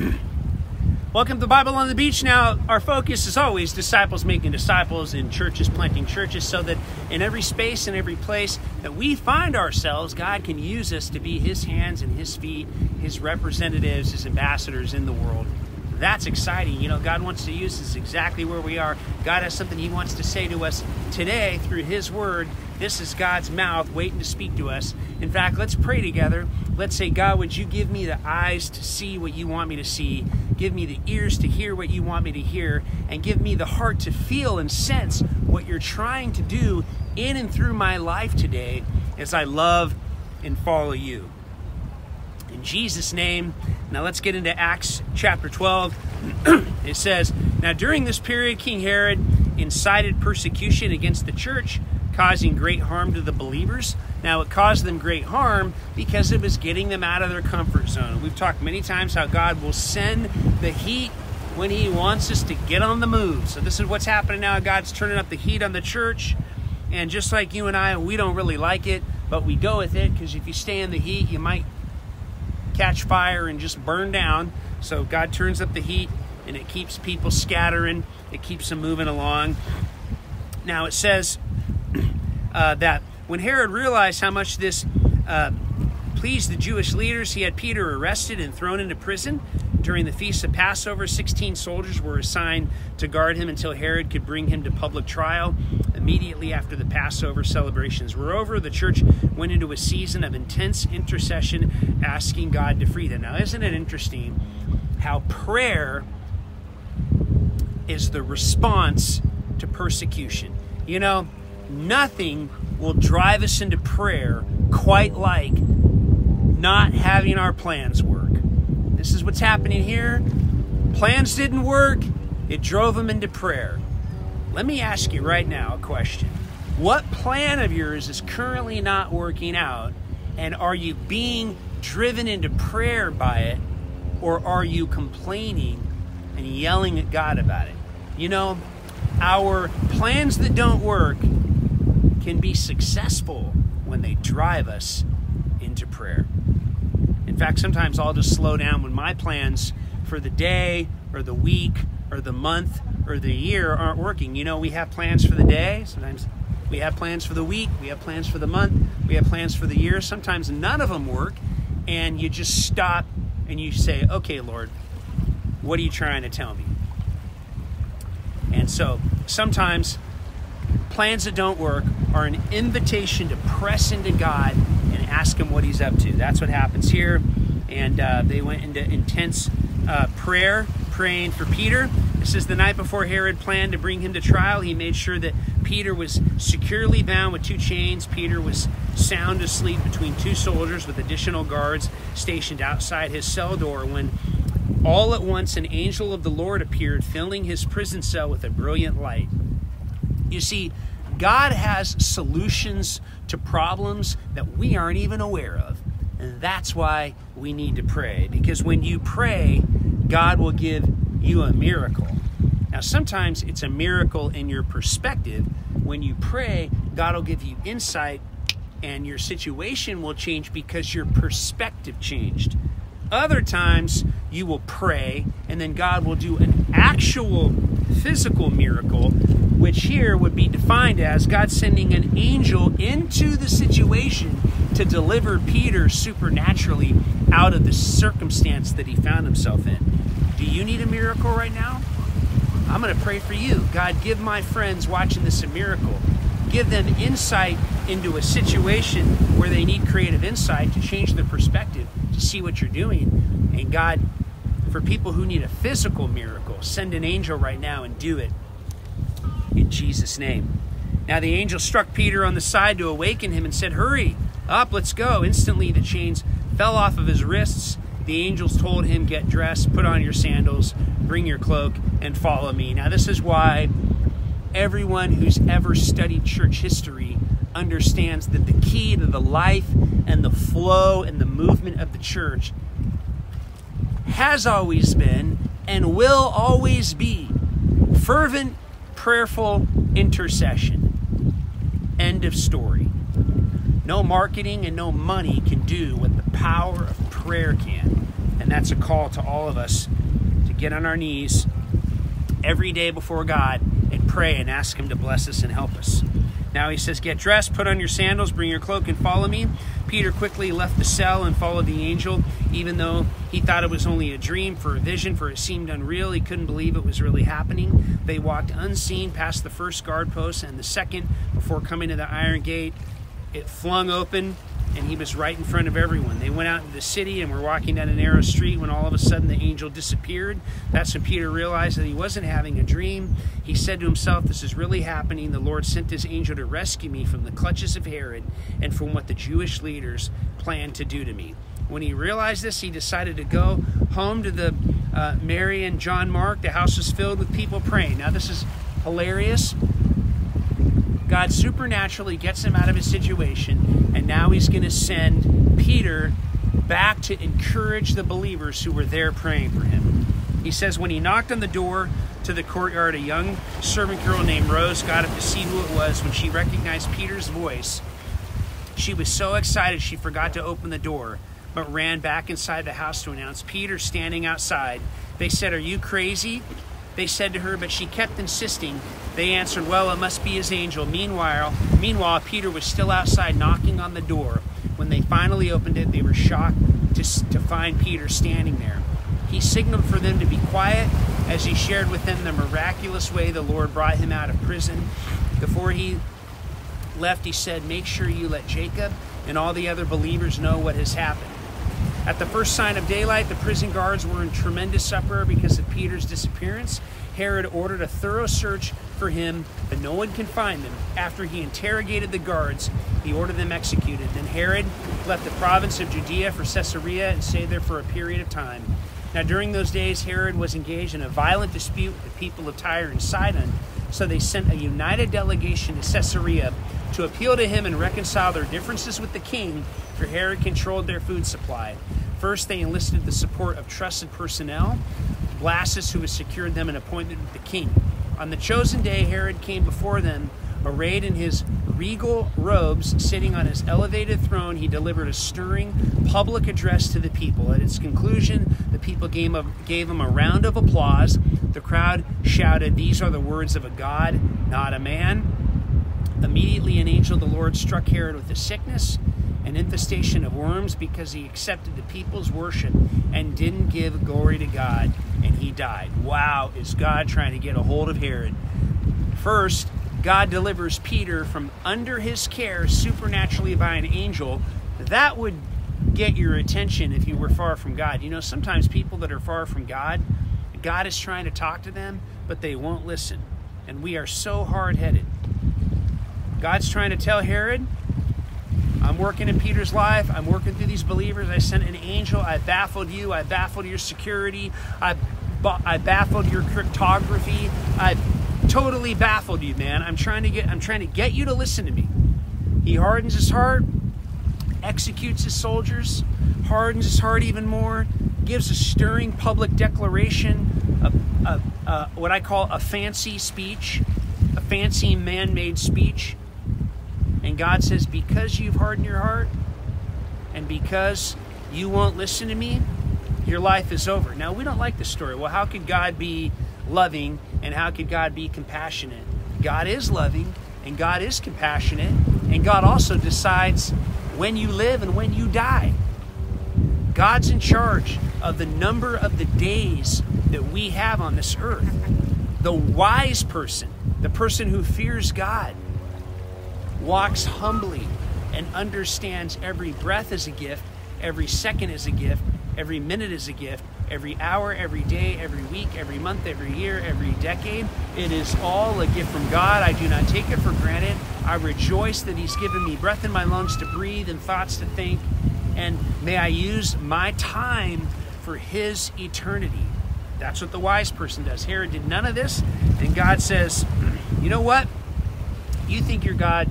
Welcome to Bible on the Beach. Now, our focus is always disciples making disciples and churches planting churches so that in every space and every place that we find ourselves, God can use us to be His hands and His feet, His representatives, His ambassadors in the world. That's exciting. You know, God wants to use us exactly where we are. God has something He wants to say to us today through His Word. This is God's mouth waiting to speak to us. In fact, let's pray together. Let's say, God, would you give me the eyes to see what you want me to see? Give me the ears to hear what you want me to hear, and give me the heart to feel and sense what you're trying to do in and through my life today as I love and follow you. Jesus' name, now let's get into Acts chapter 12. it says, Now during this period, King Herod incited persecution against the church causing great harm to the believers. Now, it caused them great harm because it was getting them out of their comfort zone. We've talked many times how God will send the heat when He wants us to get on the move. So, this is what's happening now. God's turning up the heat on the church. And just like you and I, we don't really like it, but we go with it because if you stay in the heat, you might catch fire and just burn down. So, God turns up the heat and it keeps people scattering, it keeps them moving along. Now, it says, uh, that when Herod realized how much this uh, pleased the Jewish leaders, he had Peter arrested and thrown into prison. During the feast of Passover, 16 soldiers were assigned to guard him until Herod could bring him to public trial. Immediately after the Passover celebrations were over, the church went into a season of intense intercession, asking God to free them. Now, isn't it interesting how prayer is the response to persecution? You know, nothing will drive us into prayer quite like not having our plans work. This is what's happening here. Plans didn't work, it drove them into prayer. Let me ask you right now a question. What plan of yours is currently not working out, and are you being driven into prayer by it, or are you complaining and yelling at God about it? You know, our plans that don't work can be successful when they drive us into prayer. Fact, sometimes I'll just slow down when my plans for the day or the week or the month or the year aren't working. You know, we have plans for the day, sometimes we have plans for the week, we have plans for the month, we have plans for the year. Sometimes none of them work, and you just stop and you say, Okay, Lord, what are you trying to tell me? And so sometimes plans that don't work are an invitation to press into God ask Him what He's up to. That's what happens here. And uh, they went into intense uh, prayer, praying for Peter. This is the night before Herod planned to bring him to trial. He made sure that Peter was securely bound with two chains. Peter was sound asleep between two soldiers with additional guards stationed outside his cell door when all at once an angel of the Lord appeared, filling his prison cell with a brilliant light. You see, God has solutions to problems that we aren't even aware of. And that's why we need to pray. Because when you pray, God will give you a miracle. Now, sometimes it's a miracle in your perspective. When you pray, God will give you insight and your situation will change because your perspective changed. Other times, you will pray and then God will do an actual physical miracle which here would be defined as God sending an angel into the situation to deliver Peter supernaturally out of the circumstance that he found himself in. Do you need a miracle right now? I'm going to pray for you. God, give my friends watching this a miracle. Give them insight into a situation where they need creative insight to change their perspective, to see what you're doing. And God, for people who need a physical miracle, send an angel right now and do it in Jesus' name. Now the angel struck Peter on the side to awaken him and said, Hurry up, let's go. Instantly the chains fell off of his wrists. The angels told him, Get dressed, put on your sandals, bring your cloak, and follow me. Now, this is why everyone who's ever studied church history understands that the key to the life and the flow and the movement of the church has always been and will always be fervent prayerful intercession. End of story. No marketing and no money can do what the power of prayer can. And that's a call to all of us to get on our knees every day before God and pray and ask Him to bless us and help us. Now he says, Get dressed, put on your sandals, bring your cloak, and follow me. Peter quickly left the cell and followed the angel, even though he thought it was only a dream for a vision, for it seemed unreal. He couldn't believe it was really happening. They walked unseen past the first guard post and the second before coming to the iron gate. It flung open, and he was right in front of everyone. They went out into the city and were walking down a narrow street when all of a sudden the angel disappeared. That's when Peter realized that he wasn't having a dream. He said to himself, This is really happening. The Lord sent his angel to rescue me from the clutches of Herod and from what the Jewish leaders planned to do to me. When he realized this, he decided to go home to the uh, Mary and John Mark. The house was filled with people praying. Now, this is hilarious God supernaturally gets him out of his situation, and now he's going to send Peter back to encourage the believers who were there praying for him. He says, When he knocked on the door to the courtyard, a young servant girl named Rose got up to see who it was. When she recognized Peter's voice, she was so excited she forgot to open the door, but ran back inside the house to announce Peter standing outside. They said, Are you crazy? They said to her, but she kept insisting. They answered, Well, it must be his angel. Meanwhile, meanwhile, Peter was still outside knocking on the door. When they finally opened it, they were shocked to, to find Peter standing there. He signaled for them to be quiet as he shared with them the miraculous way the Lord brought him out of prison. Before he left, he said, Make sure you let Jacob and all the other believers know what has happened. At the first sign of daylight, the prison guards were in tremendous uproar because of Peter's disappearance. Herod ordered a thorough search for him, but no one can find them. After he interrogated the guards, he ordered them executed. Then Herod left the province of Judea for Caesarea and stayed there for a period of time. Now, during those days, Herod was engaged in a violent dispute with the people of Tyre and Sidon, so they sent a united delegation to Caesarea to appeal to him and reconcile their differences with the king, for Herod controlled their food supply. First, they enlisted the support of trusted personnel, Blastus, who had secured them an appointment with the king. On the chosen day, Herod came before them, arrayed in his regal robes, sitting on his elevated throne. He delivered a stirring public address to the people. At its conclusion, the people gave, a, gave him a round of applause. The crowd shouted, These are the words of a God, not a man. Immediately, an angel of the Lord struck Herod with a sickness, an infestation of worms, because he accepted the people's worship and didn't give glory to God, and he died. Wow, is God trying to get a hold of Herod? First, God delivers Peter from under his care supernaturally by an angel. That would get your attention if you were far from God. You know, sometimes people that are far from God, God is trying to talk to them, but they won't listen. And we are so hard headed. God's trying to tell Herod, I'm working in Peter's life. I'm working through these believers. I sent an angel. I baffled you. I baffled your security. I, I baffled your cryptography. I totally baffled you, man. I'm trying to get I'm trying to get you to listen to me. He hardens his heart, executes his soldiers, hardens his heart even more, gives a stirring public declaration, a, a, a, what I call a fancy speech, a fancy man-made speech and God says, Because you've hardened your heart and because you won't listen to me, your life is over. Now, we don't like this story. Well, how could God be loving and how could God be compassionate? God is loving and God is compassionate, and God also decides when you live and when you die. God's in charge of the number of the days that we have on this earth. The wise person, the person who fears God, walks humbly and understands every breath is a gift, every second is a gift, every minute is a gift, every hour, every day, every week, every month, every year, every decade. It is all a gift from God. I do not take it for granted. I rejoice that He's given me breath in my lungs to breathe and thoughts to think. And may I use my time for His eternity. That's what the wise person does. Herod did none of this. And God says, you know what? You think you're God,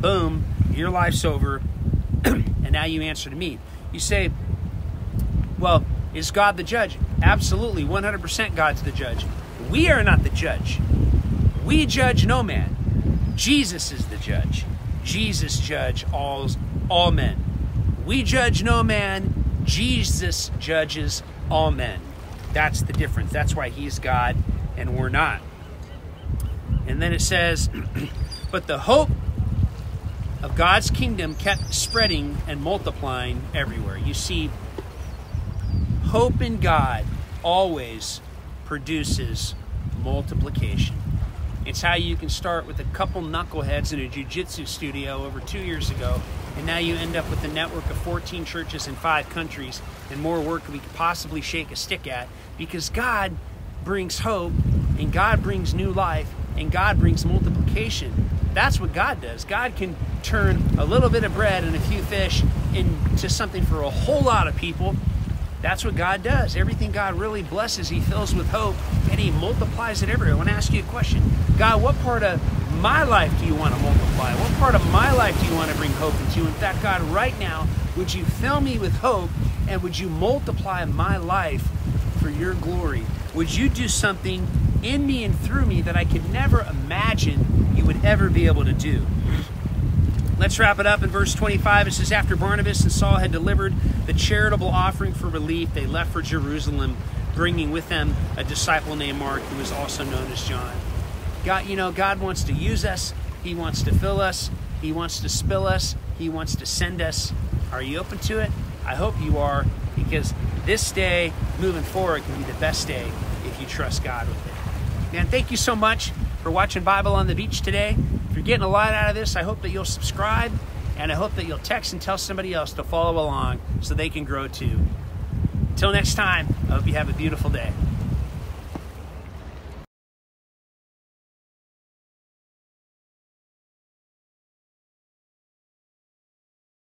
boom, your life's over, and now you answer to me. You say, well, is God the judge? Absolutely, 100% God's the judge. We are not the judge. We judge no man. Jesus is the judge. Jesus judge all, all men. We judge no man. Jesus judges all men. That's the difference. That's why he's God and we're not. And then it says, But the hope of God's kingdom kept spreading and multiplying everywhere. You see, hope in God always produces multiplication. It's how you can start with a couple knuckleheads in a jiu-jitsu studio over two years ago, and now you end up with a network of 14 churches in five countries and more work we could possibly shake a stick at because God brings hope and God brings new life and God brings multiplication. That's what God does. God can turn a little bit of bread and a few fish into something for a whole lot of people that's what God does. Everything God really blesses, He fills with hope and He multiplies it everywhere. I want to ask you a question God, what part of my life do you want to multiply? What part of my life do you want to bring hope into? In fact, God, right now, would you fill me with hope and would you multiply my life for your glory? Would you do something in me and through me that I could never imagine you would ever be able to do? Let's wrap it up in verse 25. It says, After Barnabas and Saul had delivered the charitable offering for relief, they left for Jerusalem, bringing with them a disciple named Mark, who was also known as John. God, you know, God wants to use us, He wants to fill us, He wants to spill us, He wants to send us. Are you open to it? I hope you are, because this day moving forward can be the best day if you trust God with it. Man, thank you so much for watching Bible on the Beach today If you're getting a lot out of this, I hope that you'll subscribe and I hope that you'll text and tell somebody else to follow along so they can grow too. Until next time, I hope you have a beautiful day.